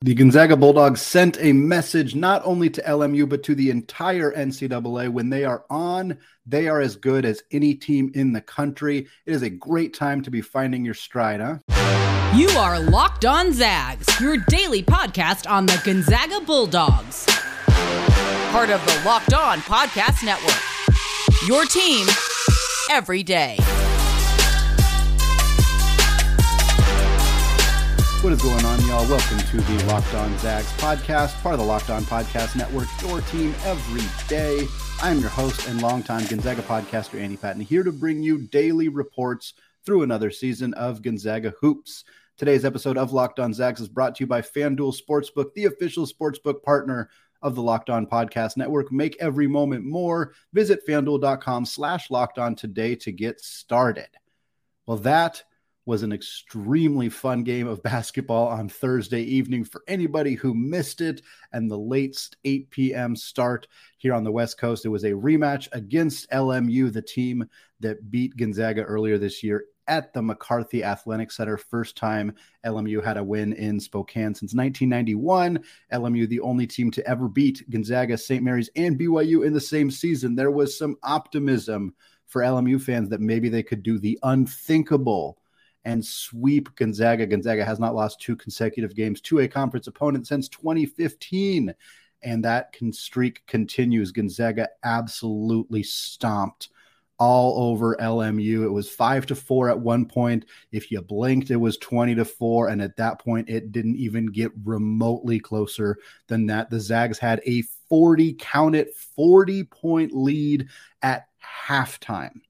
The Gonzaga Bulldogs sent a message not only to LMU, but to the entire NCAA. When they are on, they are as good as any team in the country. It is a great time to be finding your stride, huh? You are Locked On Zags, your daily podcast on the Gonzaga Bulldogs. Part of the Locked On Podcast Network. Your team every day. What is going on, y'all? Welcome to the Locked On Zags podcast, part of the Locked On Podcast Network, your team every day. I am your host and longtime Gonzaga podcaster, Andy Patton, here to bring you daily reports through another season of Gonzaga Hoops. Today's episode of Locked On Zags is brought to you by FanDuel Sportsbook, the official sportsbook partner of the Locked On Podcast Network. Make every moment more. Visit fanduel.com slash locked on today to get started. Well, that was an extremely fun game of basketball on Thursday evening for anybody who missed it and the late 8 p.m. start here on the West Coast. It was a rematch against LMU, the team that beat Gonzaga earlier this year at the McCarthy Athletic Center. First time LMU had a win in Spokane since 1991. LMU, the only team to ever beat Gonzaga, St. Mary's, and BYU in the same season. There was some optimism for LMU fans that maybe they could do the unthinkable and sweep Gonzaga. Gonzaga has not lost two consecutive games to a conference opponent since 2015. And that can streak continues. Gonzaga absolutely stomped all over LMU. It was five to four at one point. If you blinked, it was 20 to four. And at that point, it didn't even get remotely closer than that. The Zags had a 40 count it 40 point lead at halftime.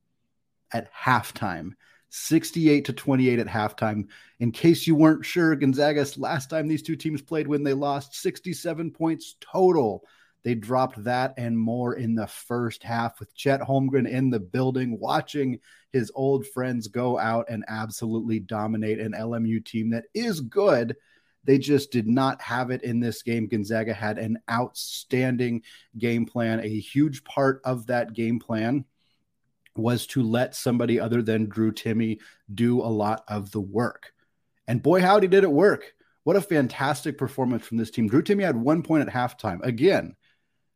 At halftime. 68 to 28 at halftime. In case you weren't sure, Gonzaga's last time these two teams played when they lost 67 points total. They dropped that and more in the first half with Chet Holmgren in the building, watching his old friends go out and absolutely dominate an LMU team that is good. They just did not have it in this game. Gonzaga had an outstanding game plan. A huge part of that game plan was to let somebody other than Drew Timme do a lot of the work. And boy, howdy did it work. What a fantastic performance from this team. Drew Timme had one point at halftime. Again,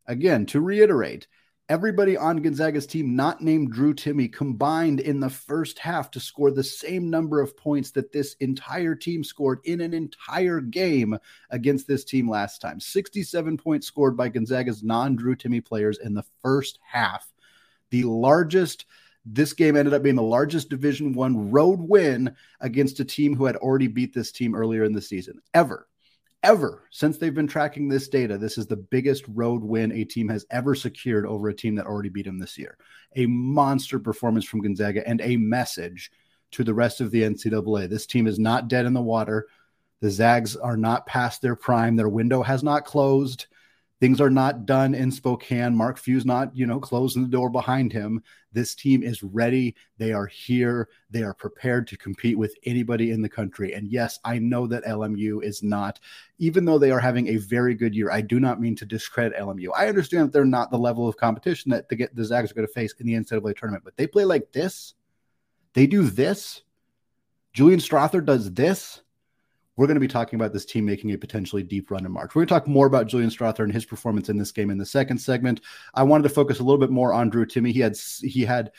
again, to reiterate, everybody on Gonzaga's team, not named Drew Timme combined in the first half to score the same number of points that this entire team scored in an entire game against this team last time. 67 points scored by Gonzaga's non Drew Timme players in the first half the largest this game ended up being the largest division one road win against a team who had already beat this team earlier in the season ever ever since they've been tracking this data this is the biggest road win a team has ever secured over a team that already beat them this year. A monster performance from gonzaga and a message to the rest of the ncaa this team is not dead in the water. The zags are not past their prime. Their window has not closed Things are not done in Spokane. Mark Few's not, you know, closing the door behind him. This team is ready. They are here. They are prepared to compete with anybody in the country. And yes, I know that LMU is not, even though they are having a very good year. I do not mean to discredit LMU. I understand that they're not the level of competition that the, the Zags are going to face in the NCAA tournament, but they play like this. They do this. Julian Strawther does this we're going to be talking about this team making a potentially deep run in March. We're going to talk more about Julian Strawther and his performance in this game in the second segment. I wanted to focus a little bit more on Drew Timme. He had he had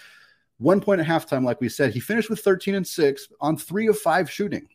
one point at halftime, like we said. He finished with 13 and six on three of five shooting.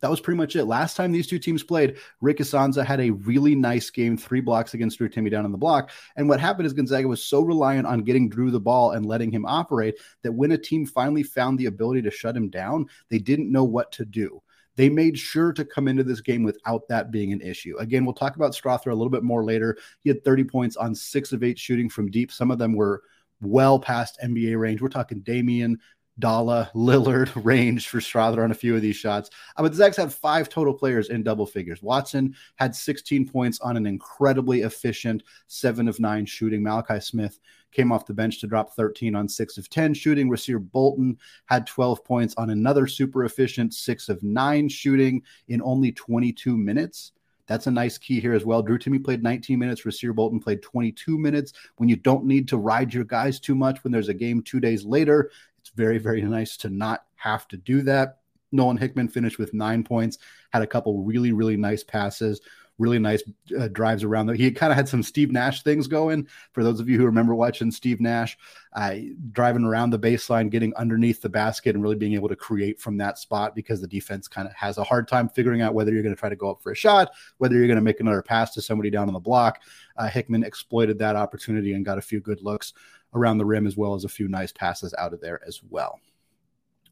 That was pretty much it. Last time these two teams played, Rick Issanza had a really nice game, three blocks against Drew Timme down on the block. And what happened is Gonzaga was so reliant on getting Drew the ball and letting him operate that when a team finally found the ability to shut him down, they didn't know what to do. They made sure to come into this game without that being an issue. Again, we'll talk about Strawther a little bit more later. He had 30 points on six of eight shooting from deep. Some of them were well past NBA range. We're talking Damian, Dalla, Lillard range for Strawther on a few of these shots. Uh, but the Zags had five total players in double figures. Watson had 16 points on an incredibly efficient seven of nine shooting. Malachi Smith came off the bench to drop 13 on six of 10 shooting. Rasir Bolton had 12 points on another super efficient six of nine shooting in only 22 minutes. That's a nice key here as well. Drew Timmy played 19 minutes. Rasir Bolton played 22 minutes. When you don't need to ride your guys too much when there's a game two days later, very, very nice to not have to do that. Nolan Hickman finished with nine points, had a couple really, really nice passes, really nice uh, drives around there. He kind of had some Steve Nash things going. For those of you who remember watching Steve Nash, uh, driving around the baseline, getting underneath the basket, and really being able to create from that spot because the defense kind of has a hard time figuring out whether you're going to try to go up for a shot, whether you're going to make another pass to somebody down on the block. Uh, Hickman exploited that opportunity and got a few good looks around the rim as well as a few nice passes out of there as well.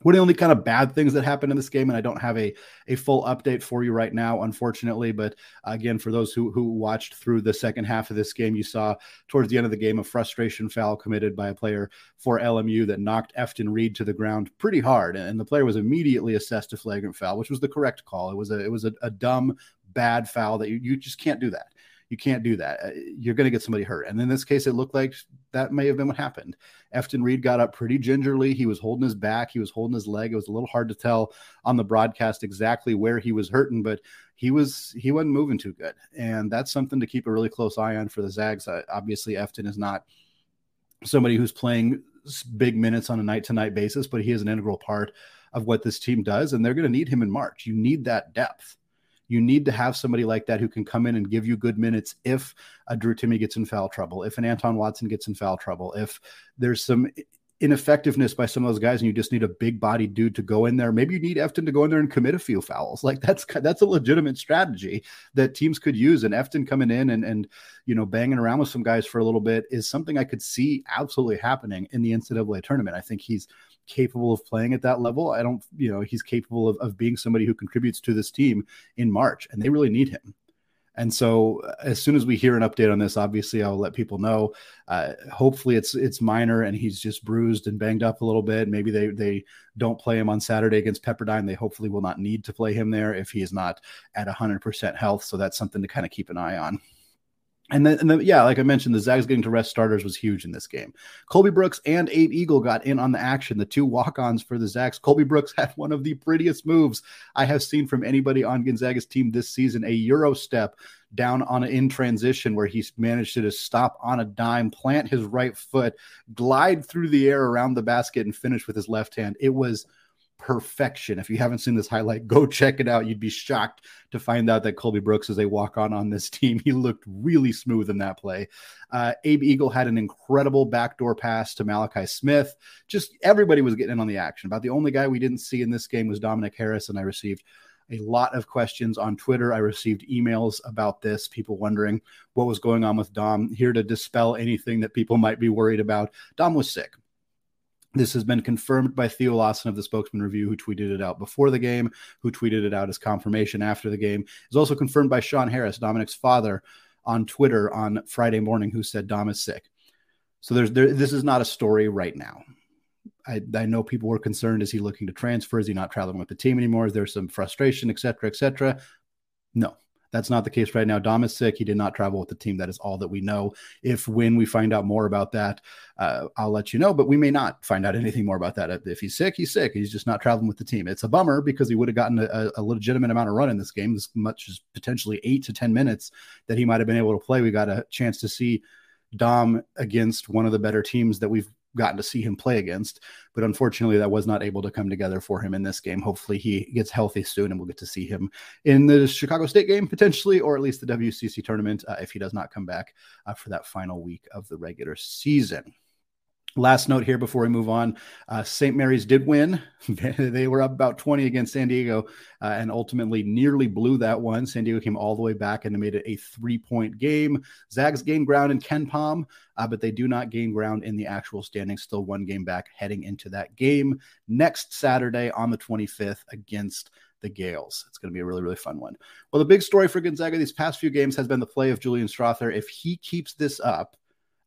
One of the only kind of bad things that happened in this game, and I don't have a, a full update for you right now, unfortunately. But again, for those who, who watched through the second half of this game, you saw towards the end of the game a frustration foul committed by a player for LMU that knocked Efton Reid to the ground pretty hard. And the player was immediately assessed a flagrant foul, which was the correct call. It was a it was a, a dumb, bad foul that you, you just can't do that. You can't do that. Uh, you're going to get somebody hurt. And in this case, it looked like that may have been what happened. Efton Reid got up pretty gingerly. He was holding his back, he was holding his leg. It was a little hard to tell on the broadcast exactly where he was hurting, but he was he wasn't moving too good. And that's something to keep a really close eye on for the Zags. Uh, obviously, Efton is not somebody who's playing big minutes on a night to night basis, but he is an integral part of what this team does, and they're going to need him in March. You need that depth you need to have somebody like that who can come in and give you good minutes if a Drew Timme gets in foul trouble, if an Anton Watson gets in foul trouble, if there's some ineffectiveness by some of those guys and you just need a big body dude to go in there. Maybe you need Efton to go in there and commit a few fouls. Like that's that's a legitimate strategy that teams could use. And Efton coming in and and you know banging around with some guys for a little bit is something I could see absolutely happening in the NCAA tournament. I think he's capable of playing at that level. I don't, you know, he's capable of, of being somebody who contributes to this team in March, and they really need him. And so, uh, as soon as we hear an update on this, obviously, I'll let people know. Uh, hopefully, it's it's minor and he's just bruised and banged up a little bit. Maybe they they don't play him on Saturday against Pepperdine. They hopefully will not need to play him there if he is not at 100% health. So that's something to kind of keep an eye on. And then, and then, yeah, like I mentioned, the Zags getting to rest starters was huge in this game. Colby Brooks and Abe Eagle got in on the action, the two walk ons for the Zags. Colby Brooks had one of the prettiest moves I have seen from anybody on Gonzaga's team this season a Euro step down on an in transition where he managed to just stop on a dime, plant his right foot, glide through the air around the basket, and finish with his left hand. It was perfection. If you haven't seen this highlight, go check it out. You'd be shocked to find out that Colby Brooks is a walk on on this team. He looked really smooth in that play. Uh, Abe Eagle had an incredible backdoor pass to Malachi Smith. Just everybody was getting in on the action. About the only guy we didn't see in this game was Dominic Harris, and I received a lot of questions on Twitter. I received emails about this, people wondering what was going on with Dom. Here to dispel anything that people might be worried about. Dom was sick. This has been confirmed by Theo Lawson of the Spokesman Review, who tweeted it out before the game, who tweeted it out as confirmation after the game. It's also confirmed by Sean Harris, Dominic's father, on Twitter on Friday morning, who said Dom is sick. So there's there, this is not a story right now. I, I know people were concerned: is he looking to transfer? Is he not traveling with the team anymore? Is there some frustration, et cetera, et cetera? No, that's not the case right now. Dom is sick. He did not travel with the team. That is all that we know. If when we find out more about that, uh, I'll let you know. But we may not find out anything more about that. If he's sick, he's sick. He's just not traveling with the team. It's a bummer because he would have gotten a, a legitimate amount of run in this game, as much as potentially eight to ten minutes that he might have been able to play. We got a chance to see Dom against one of the better teams that we've gotten to see him play against. But unfortunately, that was not able to come together for him in this game. Hopefully, he gets healthy soon and we'll get to see him in the Chicago State game potentially, or at least the WCC tournament uh, if he does not come back uh, for that final week of the regular season. Last note here before we move on uh, St. Mary's did win. they were up about 20 against San Diego uh, and ultimately nearly blew that one. San Diego came all the way back and they made it a three point game. Zags gained ground in KenPom, uh, but they do not gain ground in the actual standings. Still one game back heading into that game next Saturday on the 25th against the Gaels. It's going to be a really, really fun one. Well, the big story for Gonzaga these past few games has been the play of Julian Strawther. If he keeps this up,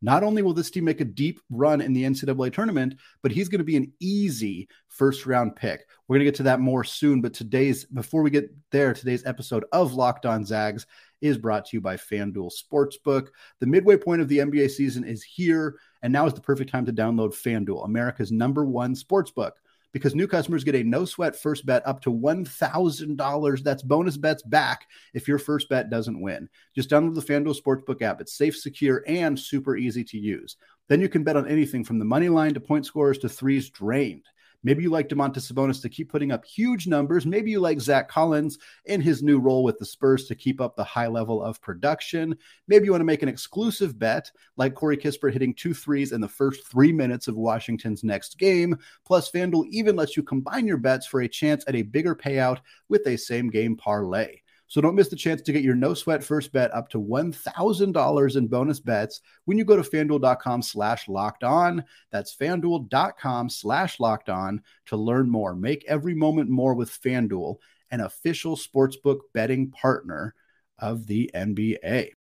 not only will this team make a deep run in the NCAA tournament, but he's going to be an easy first round pick. We're going to get to that more soon, but today's before we get there, today's episode of Locked On Zags is brought to you by FanDuel Sportsbook. The midway point of the NBA season is here, and now is the perfect time to download FanDuel, America's number one sportsbook because new customers get a no sweat first bet up to $1,000. That's bonus bets back if your first bet doesn't win. Just download the FanDuel Sportsbook app. It's safe, secure, and super easy to use. Then you can bet on anything from the money line to point scores to threes drained. Maybe you like Domantas Sabonis to keep putting up huge numbers. Maybe you like Zach Collins in his new role with the Spurs to keep up the high level of production. Maybe you want to make an exclusive bet like Corey Kispert hitting two threes in the first three minutes of Washington's next game. Plus, FanDuel even lets you combine your bets for a chance at a bigger payout with a same game parlay. So don't miss the chance to get your no sweat first bet up to $1,000 in bonus bets when you go to fanduel.com slash locked on. That's fanduel.com slash locked on to learn more. Make every moment more with Fanduel, an official sportsbook betting partner of the NBA.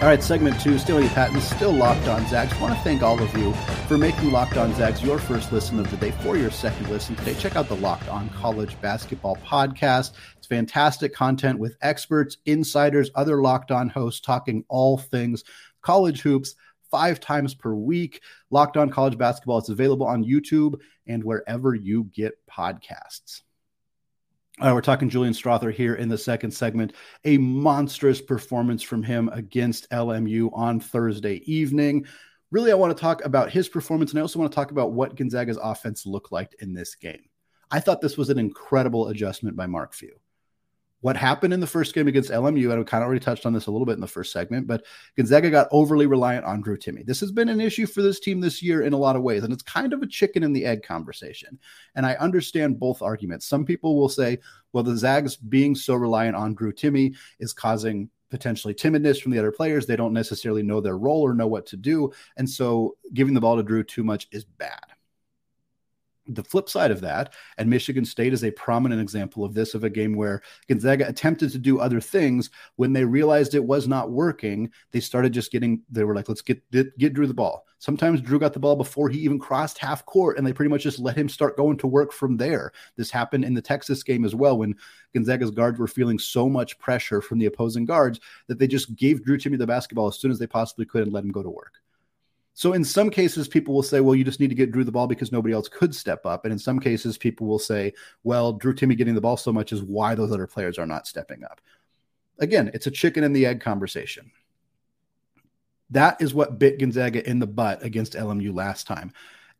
All right, segment two, still Andy Patton, still Locked On Zags. want to thank all of you for making Locked On Zags your first listen of the day for your second listen today. Check out the Locked On College Basketball Podcast. It's fantastic content with experts, insiders, other Locked On hosts talking all things college hoops five times per week. Locked On College Basketball. It's available on YouTube and wherever you get podcasts. We're talking Julian Strawther here in the second segment. A monstrous performance from him against LMU on Thursday evening. Really, I want to talk about his performance, and I also want to talk about what Gonzaga's offense looked like in this game. I thought this was an incredible adjustment by Mark Few what happened in the first game against LMU, and we kind of already touched on this a little bit in the first segment, but Gonzaga got overly reliant on Drew Timme. This has been an issue for this team this year in a lot of ways, and it's kind of a chicken and the egg conversation. And I understand both arguments. Some people will say, well, the Zags being so reliant on Drew Timme is causing potentially timidness from the other players. They don't necessarily know their role or know what to do. And so giving the ball to Drew too much is bad the flip side of that, and Michigan State is a prominent example of this, of a game where Gonzaga attempted to do other things. When they realized it was not working, they started just getting, they were like, let's get, get, Drew the ball. Sometimes Drew got the ball before he even crossed half court, and they pretty much just let him start going to work from there. This happened in the Texas game as well, when Gonzaga's guards were feeling so much pressure from the opposing guards that they just gave Drew Timme the basketball as soon as they possibly could and let him go to work. So in some cases, people will say, well, you just need to get Drew the ball because nobody else could step up. And in some cases, people will say, well, Drew Timme getting the ball so much is why those other players are not stepping up. Again, it's a chicken and the egg conversation. That is what bit Gonzaga in the butt against LMU last time.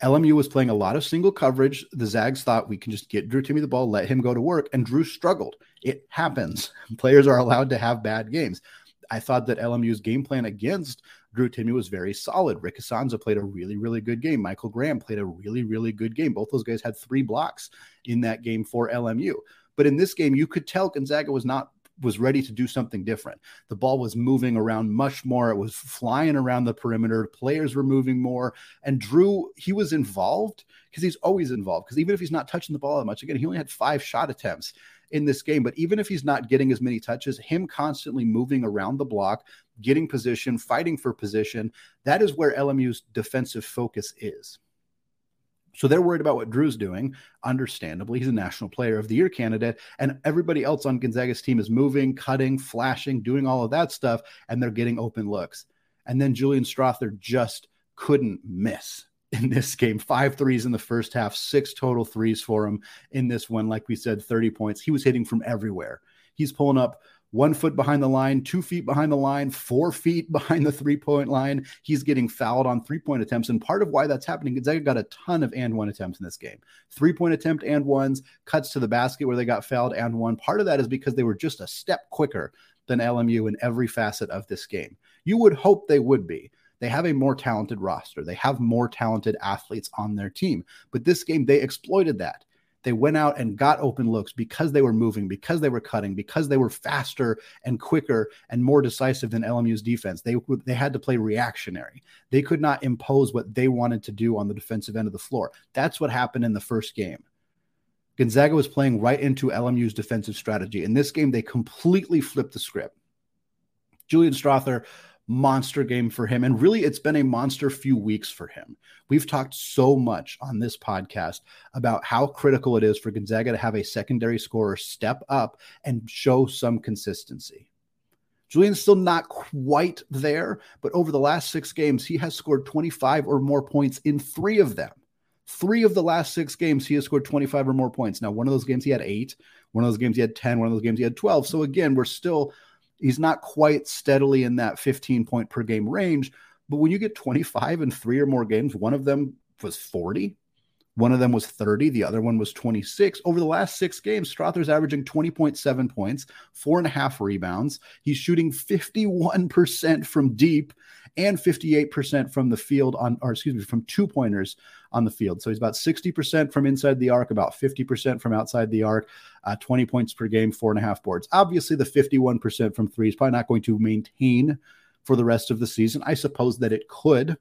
LMU was playing a lot of single coverage. The Zags thought we can just get Drew Timme the ball, let him go to work, and Drew struggled. It happens. Players are allowed to have bad games. I thought that LMU's game plan against Drew Timme was very solid. Rick Issanza played a really, really good game. Michael Graham played a really, really good game. Both those guys had three blocks in that game for LMU. But in this game, you could tell Gonzaga was not was ready to do something different. The ball was moving around much more. It was flying around the perimeter. Players were moving more. And Drew, he was involved because he's always involved. Because even if he's not touching the ball that much, again, he only had five shot attempts in this game. But even if he's not getting as many touches, him constantly moving around the block, getting position, fighting for position, that is where LMU's defensive focus is. So they're worried about what Drew's doing. Understandably, he's a national player of the year candidate, and everybody else on Gonzaga's team is moving, cutting, flashing, doing all of that stuff, and they're getting open looks. And then Julian Strawther just couldn't miss in this game. Five threes in the first half, six total threes for him in this one. Like we said, 30 points. He was hitting from everywhere. He's pulling up one foot behind the line, two feet behind the line, four feet behind the three point line. He's getting fouled on three point attempts. And part of why that's happening, Gonzaga got a ton of and one attempts in this game. Three point attempt and ones, cuts to the basket where they got fouled and one. Part of that is because they were just a step quicker than LMU in every facet of this game. You would hope they would be. They have a more talented roster. They have more talented athletes on their team. But this game, they exploited that. They went out and got open looks because they were moving, because they were cutting, because they were faster and quicker and more decisive than LMU's defense. They they had to play reactionary. They could not impose what they wanted to do on the defensive end of the floor. That's what happened in the first game. Gonzaga was playing right into LMU's defensive strategy. In this game, they completely flipped the script. Julian Strawther monster game for him. And really, it's been a monster few weeks for him. We've talked so much on this podcast about how critical it is for Gonzaga to have a secondary scorer step up and show some consistency. Julian's still not quite there, but over the last six games, he has scored 25 or more points in three of them. Three of the last six games, he has scored 25 or more points. Now, one of those games he had eight, one of those games he had 10, one of those games he had 12. So again, we're still He's not quite steadily in that 15 point per game range. But when you get 25 in three or more games, one of them was 40. One of them was 30. The other one was 26. Over the last six games, Strawther's averaging 20.7 points, four and a half rebounds. He's shooting 51% from deep and 58% from the field on, or excuse me, from two pointers on the field. So he's about 60% from inside the arc, about 50% from outside the arc, uh, 20 points per game, four and a half boards. Obviously, the 51% from three is probably not going to maintain for the rest of the season. I suppose that it could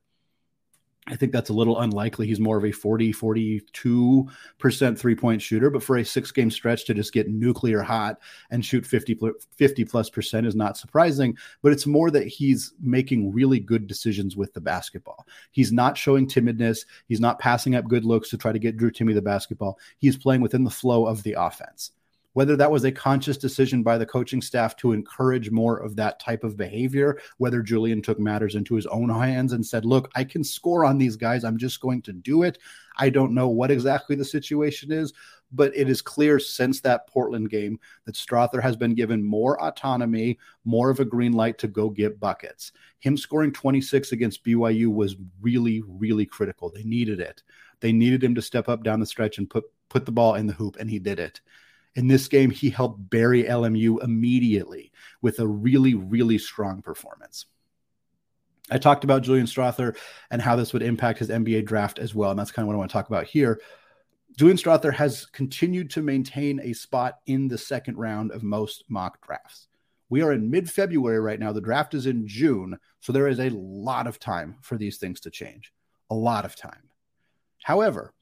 I think that's a little unlikely. He's more of a 40, 42% three point shooter, but for a six game stretch to just get nuclear hot and shoot 50, 50 plus percent is not surprising. But it's more that he's making really good decisions with the basketball. He's not showing timidness. He's not passing up good looks to try to get Drew Timme the basketball. He's playing within the flow of the offense whether that was a conscious decision by the coaching staff to encourage more of that type of behavior, whether Julian took matters into his own hands and said, Look, I can score on these guys. I'm just going to do it. I don't know what exactly the situation is, but it is clear since that Portland game that Strawther has been given more autonomy, more of a green light to go get buckets. Him scoring 26 against BYU was really, really critical. They needed it. They needed him to step up down the stretch and put put the ball in the hoop, and he did it. In this game, he helped bury LMU immediately with a really, really strong performance. I talked about Julian Strawther and how this would impact his NBA draft as well. And that's kind of what I want to talk about here. Julian Strawther has continued to maintain a spot in the second round of most mock drafts. We are in mid February right now. The draft is in June. So there is a lot of time for these things to change. A lot of time. However,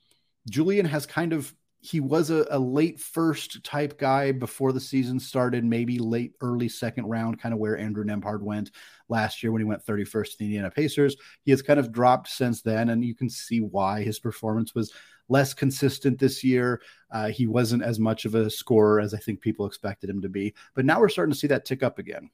Julian has kind of he was a, a, late first type guy before the season started, maybe late early second round, kind of where Andrew Nembhard went last year when he went 31st to the Indiana Pacers. He has kind of dropped since then, and you can see why his performance was less consistent this year. Uh, he wasn't as much of a scorer as I think people expected him to be, but now we're starting to see that tick up again.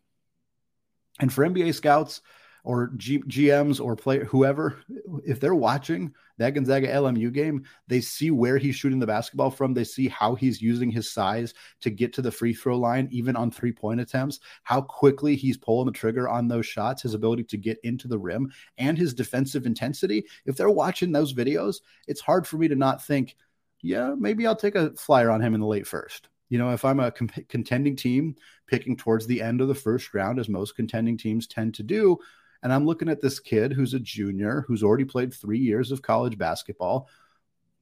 And for NBA scouts, or G- GMs or player whoever, if they're watching that Gonzaga LMU game, they see where he's shooting the basketball from. They see how he's using his size to get to the free throw line, even on three point attempts, how quickly he's pulling the trigger on those shots, his ability to get into the rim, and his defensive intensity. If they're watching those videos, it's hard for me to not think, yeah, maybe I'll take a flyer on him in the late first. You know, if I'm a comp- contending team picking towards the end of the first round, as most contending teams tend to do, and I'm looking at this kid who's a junior, who's already played three years of college basketball,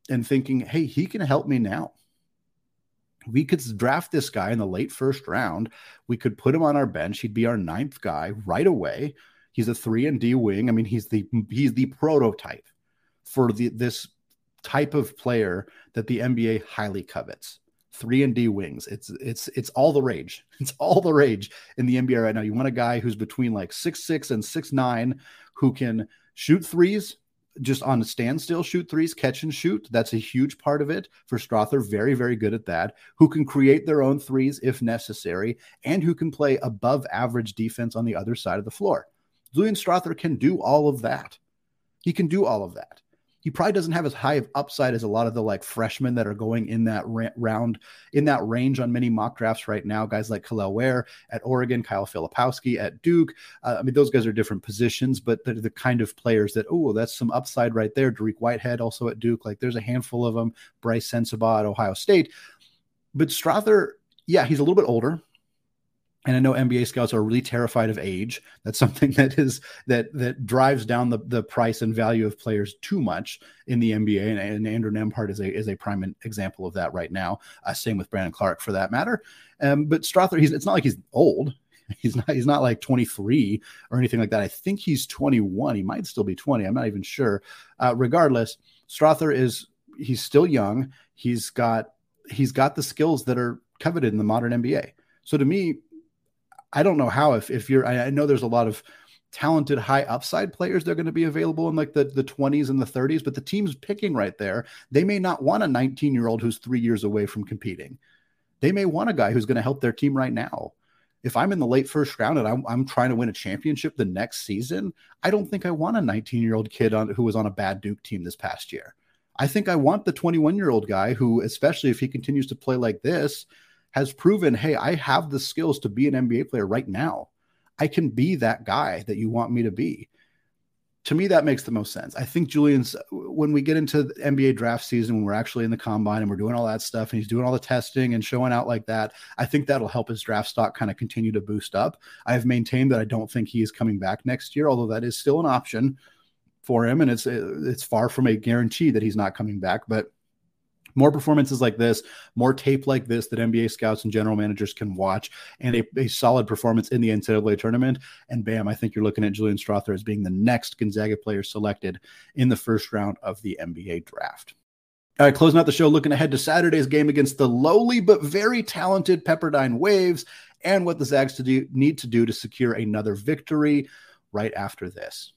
and thinking, hey, he can help me now. We could draft this guy in the late first round. We could put him on our bench. He'd be our ninth guy right away. He's a three and D wing. I mean, he's the he's the prototype for the this type of player that the NBA highly covets three and D wings. It's it's it's all the rage. It's all the rage in the NBA right now. You want a guy who's between like six six and six nine, who can shoot threes just on a standstill, shoot threes, catch and shoot. That's a huge part of it for Strawther. Very very good at that. Who can create their own threes if necessary, and who can play above average defense on the other side of the floor. Julian Strawther can do all of that. He can do all of that he probably doesn't have as high of upside as a lot of the like freshmen that are going in that ra- round in that range on many mock drafts right now. Guys like Kel'el Ware at Oregon, Kyle Filipowski at Duke. Uh, I mean, those guys are different positions, but they're the kind of players that oh, that's some upside right there. Dariq Whitehead also at Duke. Like there's a handful of them. Brice Sensabaugh at Ohio State, but Strawther, yeah, he's a little bit older and I know NBA scouts are really terrified of age. That's something that is that that drives down the, the price and value of players too much in the NBA. And, and Andrew Nembhard is a is a prime example of that right now. Uh, same with Brandon Clarke for that matter. Um, but Strawther, he's it's not like he's old. He's not he's not like 23 or anything like that. I think he's 21. He might still be 20. I'm not even sure. Uh, regardless, Strawther is he's still young. He's got he's got the skills that are coveted in the modern NBA. So to me, I don't know how if if you're I, know there's a lot of talented high upside players they're going to be available in like the, the 20s and the 30s but the team's picking right there. They may not want a 19 year old who's three years away from competing. They may want a guy who's going to help their team right now. If i'm in the late first round and I'm, I'm trying to win a championship the next season i don't think i want a 19 year old kid on who was on a bad duke team this past year. I think i want the 21 year old guy who especially if he continues to play like this has proven, hey, I have the skills to be an NBA player right now. I can be that guy that you want me to be. To me, that makes the most sense. I think Julian's, when we get into NBA draft season, when we're actually in the combine and we're doing all that stuff and he's doing all the testing and showing out like that, I think that'll help his draft stock kind of continue to boost up. I have maintained that I don't think he is coming back next year, although that is still an option for him. And it's, it's far from a guarantee that he's not coming back. But more performances like this, more tape like this that NBA scouts and general managers can watch, and a, a, solid performance in the NCAA tournament. And bam, I think you're looking at Julian Strawther as being the next Gonzaga player selected in the first round of the NBA draft. All right, closing out the show, looking ahead to Saturday's game against the lowly but very talented Pepperdine Waves and what the Zags to do, need to do to secure another victory right after this.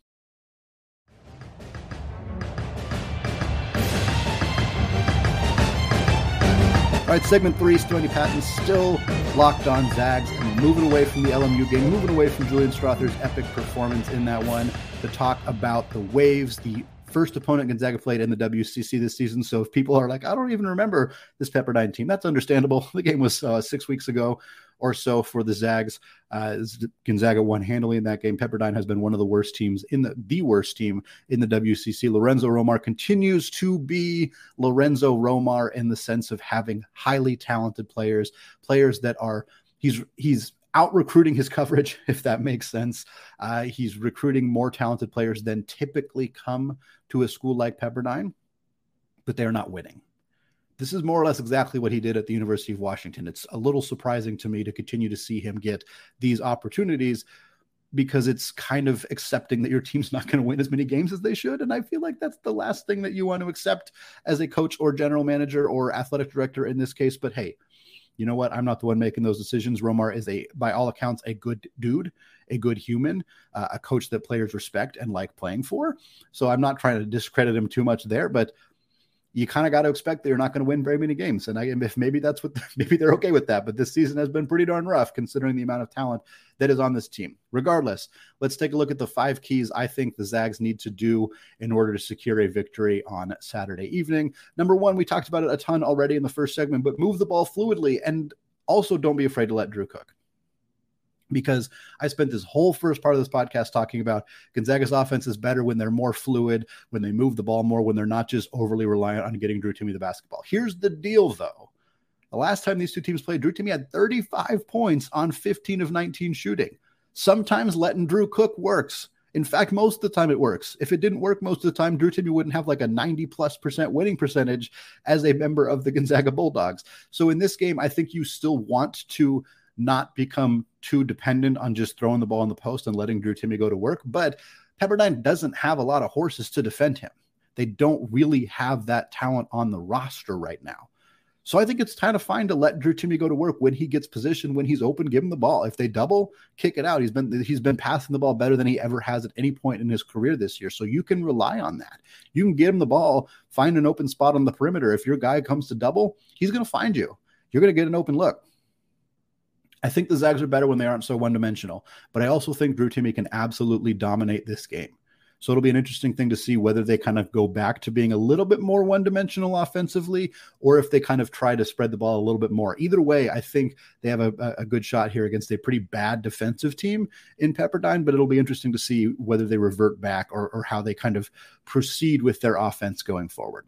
All right, segment three, Stoney Patton still locked on Zags and moving away from the LMU game, moving away from Julian Strawther's epic performance in that one to talk about the Waves, the first opponent Gonzaga played in the WCC this season. So if people are like, I don't even remember this Pepperdine team, that's understandable. The game was uh, six weeks ago or so for the Zags. Uh, Gonzaga won handily in that game. Pepperdine has been one of the worst teams in the the worst team in the WCC. Lorenzo Romar continues to be Lorenzo Romar in the sense of having highly talented players, players that are he's he's out recruiting his coverage, if that makes sense. Uh, he's recruiting more talented players than typically come to a school like Pepperdine, but they're not winning this is more or less exactly what he did at the University of Washington. It's a little surprising to me to continue to see him get these opportunities because it's kind of accepting that your team's not going to win as many games as they should. And I feel like that's the last thing that you want to accept as a coach or general manager or athletic director in this case. But hey, you know what? I'm not the one making those decisions. Romar is a, by all accounts, a good dude, a good human, uh, a coach that players respect and like playing for. So I'm not trying to discredit him too much there, but you kind of got to expect that you're not going to win very many games. And I, if maybe that's what maybe they're okay with that. But this season has been pretty darn rough considering the amount of talent that is on this team. Regardless, let's take a look at the five keys I think the Zags need to do in order to secure a victory on Saturday evening. Number one, we talked about it a ton already in the first segment, but move the ball fluidly and also don't be afraid to let Drew cook because I spent this whole first part of this podcast talking about Gonzaga's offense is better when they're more fluid, when they move the ball more, when they're not just overly reliant on getting Drew Timme the basketball. Here's the deal, though. The last time these two teams played, Drew Timme had 35 points on 15 of 19 shooting. Sometimes letting Drew cook works. In fact, most of the time it works. If it didn't work most of the time, Drew Timme wouldn't have like a 90 plus percent winning percentage as a member of the Gonzaga Bulldogs. So in this game, I think you still want to not become too dependent on just throwing the ball in the post and letting Drew Timme go to work. But Pepperdine doesn't have a lot of horses to defend him. They don't really have that talent on the roster right now. So I think it's kind of fine to let Drew Timme go to work when he gets positioned, when he's open, give him the ball. If they double, kick it out. He's been he's been passing the ball better than he ever has at any point in his career this year. So you can rely on that. You can get him the ball, find an open spot on the perimeter. If your guy comes to double, he's going to find you. You're going to get an open look. I think the Zags are better when they aren't so one dimensional, but I also think Drew Timme can absolutely dominate this game. So it'll be an interesting thing to see whether they kind of go back to being a little bit more one dimensional offensively or if they kind of try to spread the ball a little bit more. Either way, I think they have a, a good shot here against a pretty bad defensive team in Pepperdine, but it'll be interesting to see whether they revert back or, or how they kind of proceed with their offense going forward.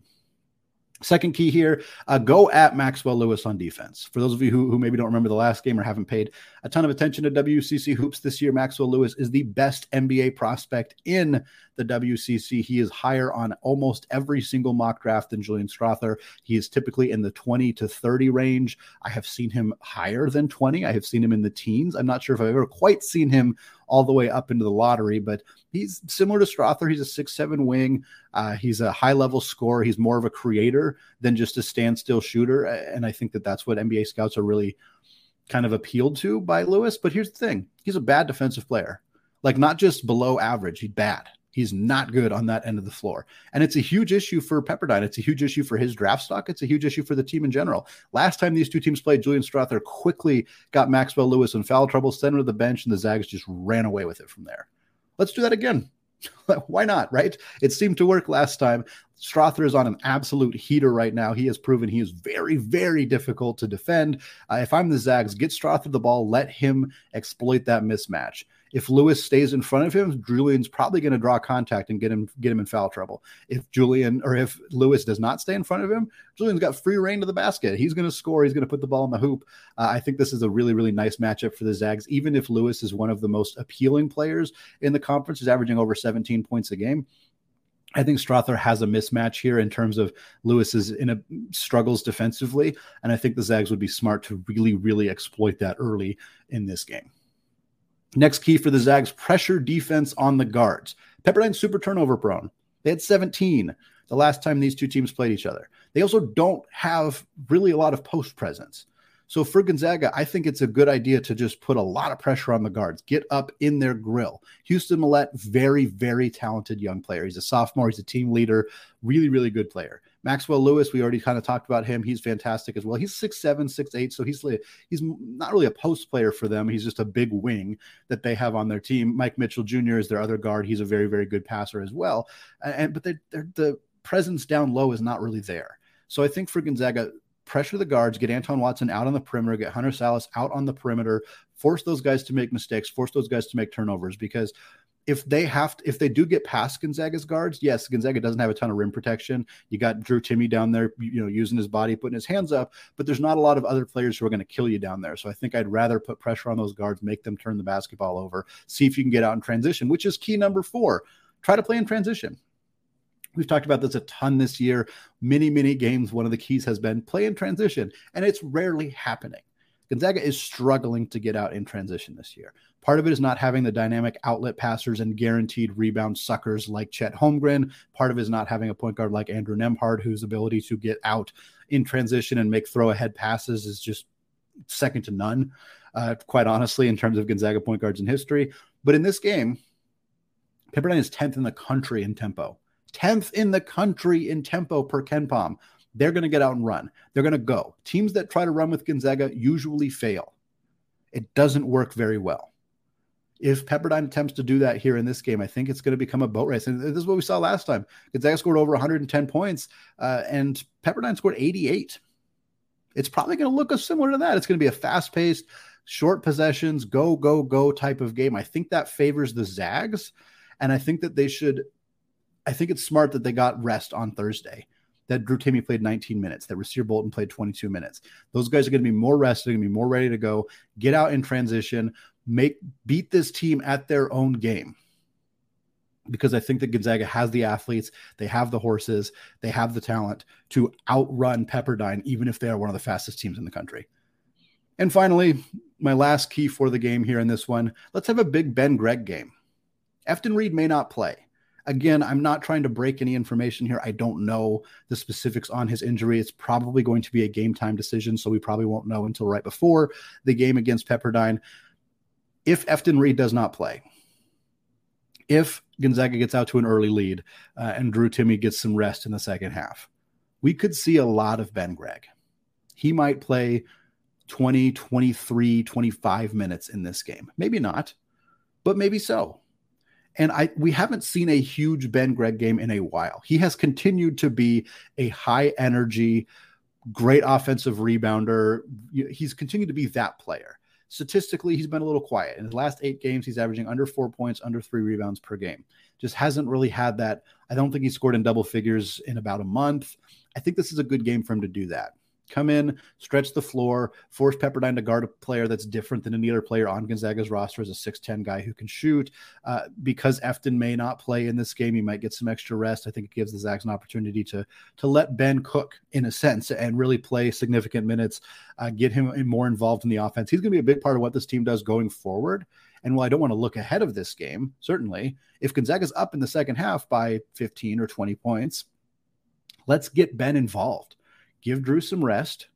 Second key here, uh, go at Maxwell Lewis on defense. For those of you who, who maybe don't remember the last game or haven't paid a ton of attention to WCC hoops this year, Maxwell Lewis is the best NBA prospect in the WCC. He is higher on almost every single mock draft than Julian Strawther. He is typically in the 20 to 30 range. I have seen him higher than 20. I have seen him in the teens. I'm not sure if I've ever quite seen him all the way up into the lottery, but he's similar to Strother. He's a six-seven wing. Uh, he's a high-level scorer. He's more of a creator than just a standstill shooter, and I think that that's what NBA scouts are really kind of appealed to by Lewis. But here's the thing: he's a bad defensive player, like not just below average. He's bad. He's not good on that end of the floor. And it's a huge issue for Pepperdine. It's a huge issue for his draft stock. It's a huge issue for the team in general. Last time these two teams played, Julian Strawther quickly got Maxwell Lewis in foul trouble, sent him to the bench, and the Zags just ran away with it from there. Let's do that again. Why not, right? It seemed to work last time. Strawther is on an absolute heater right now. He has proven he is very, very difficult to defend. Uh, if I'm the Zags, get Strawther the ball, let him exploit that mismatch. If Lewis stays in front of him, Julian's probably going to draw contact and get him get him in foul trouble. If Julian or if Lewis does not stay in front of him, Julian's got free reign to the basket. He's going to score. He's going to put the ball in the hoop. Uh, I think this is a really really nice matchup for the Zags. Even if Lewis is one of the most appealing players in the conference, is averaging over 17 points a game. I think Strawther has a mismatch here in terms of Lewis's in a, struggles defensively, and I think the Zags would be smart to really, really exploit that early in this game. Next key for the Zags pressure defense on the guards. Pepperdine's super turnover prone. They had 17 the last time these two teams played each other. They also don't have really a lot of post presence. So for Gonzaga, I think it's a good idea to just put a lot of pressure on the guards, get up in their grill. Houston Mallette, very, very talented young player. He's a sophomore, he's a team leader, really, really good player. Maxwell Lewis, we already kind of talked about him. He's fantastic as well. He's six seven, six eight, so he's he's not really a post player for them. He's just a big wing that they have on their team. Mike Mitchell Jr. is their other guard. He's a very very good passer as well. And but they're, they're, the presence down low is not really there. So I think for Gonzaga, pressure the guards, get Anton Watson out on the perimeter, get Hunter Sallis out on the perimeter, force those guys to make mistakes, force those guys to make turnovers because if they have to, if they do get past Gonzaga's guards, yes, Gonzaga doesn't have a ton of rim protection. You got Drew Timme down there, you know, using his body, putting his hands up, but there's not a lot of other players who are going to kill you down there. So I think I'd rather put pressure on those guards, make them turn the basketball over, see if you can get out in transition, which is key number four. Try to play in transition. We've talked about this a ton this year. Many, many games. One of the keys has been play in transition, and it's rarely happening. Gonzaga is struggling to get out in transition this year. Part of it is not having the dynamic outlet passers and guaranteed rebound suckers like Chet Holmgren. Part of it is not having a point guard like Andrew Nembhard, whose ability to get out in transition and make throw ahead passes is just second to none, uh, quite honestly, in terms of Gonzaga point guards in history. But in this game, Pepperdine is 10th in the country in tempo. 10th in the country in tempo per KenPom. They're going to get out and run. They're going to go. Teams that try to run with Gonzaga usually fail. It doesn't work very well. If Pepperdine attempts to do that here in this game, I think it's going to become a boat race. And this is what we saw last time. Gonzaga scored over 110 points, uh, and Pepperdine scored 88. It's probably going to look similar to that. It's going to be a fast paced, short possessions, go, go, go type of game. I think that favors the Zags. And I think that they should I think it's smart that they got rest on Thursday. That Drew Timme played 19 minutes. That Rasir Bolton played 22 minutes. Those guys are going to be more rested, going to be more ready to go. Get out in transition, make beat this team at their own game. Because I think that Gonzaga has the athletes, they have the horses, they have the talent to outrun Pepperdine, even if they are one of the fastest teams in the country. And finally, my last key for the game here in this one let's have a big Ben Gregg game. Efton Reid may not play. Again, I'm not trying to break any information here. I don't know the specifics on his injury. It's probably going to be a game time decision, so we probably won't know until right before the game against Pepperdine. If Efton Reid does not play, if Gonzaga gets out to an early lead uh, and Drew Timme gets some rest in the second half, we could see a lot of Ben Gregg. He might play 20, 23, 25 minutes in this game. Maybe not, but maybe so. And I we haven't seen a huge Ben Gregg game in a while. He has continued to be a high energy, great offensive rebounder. He's continued to be that player. Statistically, he's been a little quiet. In his last eight games, he's averaging under four points, under three rebounds per game. Just hasn't really had that. I don't think he scored in double figures in about a month. I think this is a good game for him to do that come in, stretch the floor, force Pepperdine to guard a player that's different than any other player on Gonzaga's roster as a 6'10 guy who can shoot. Uh, because Efton may not play in this game, he might get some extra rest. I think it gives the Zags an opportunity to, to let Ben cook in a sense and really play significant minutes, uh, get him more involved in the offense. He's going to be a big part of what this team does going forward. And while I don't want to look ahead of this game, certainly, if Gonzaga's up in the second half by 15 or 20 points, let's get Ben involved give Drew some rest,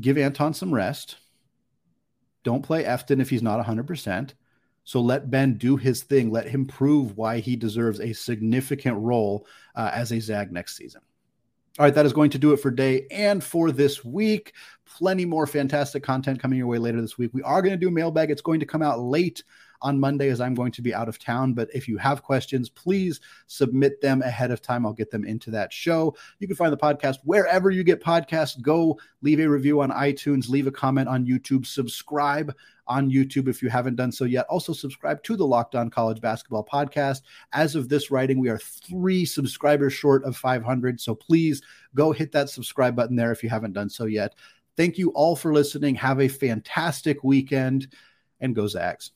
give Anton some rest. Don't play Efton if he's not 100%. So let Ben do his thing. Let him prove why he deserves a significant role uh, as a Zag next season. All right, that is going to do it for day and for this week. Plenty more fantastic content coming your way later this week. We are going to do mailbag. It's going to come out late on Monday as I'm going to be out of town. But if you have questions, please submit them ahead of time. I'll get them into that show. You can find the podcast wherever you get podcasts. Go leave a review on iTunes, leave a comment on YouTube, subscribe on YouTube if you haven't done so yet. Also, subscribe to the Locked On College Basketball Podcast. As of this writing, we are three subscribers short of 500. So please go hit that subscribe button there if you haven't done so yet. Thank you all for listening. Have a fantastic weekend and go Zags.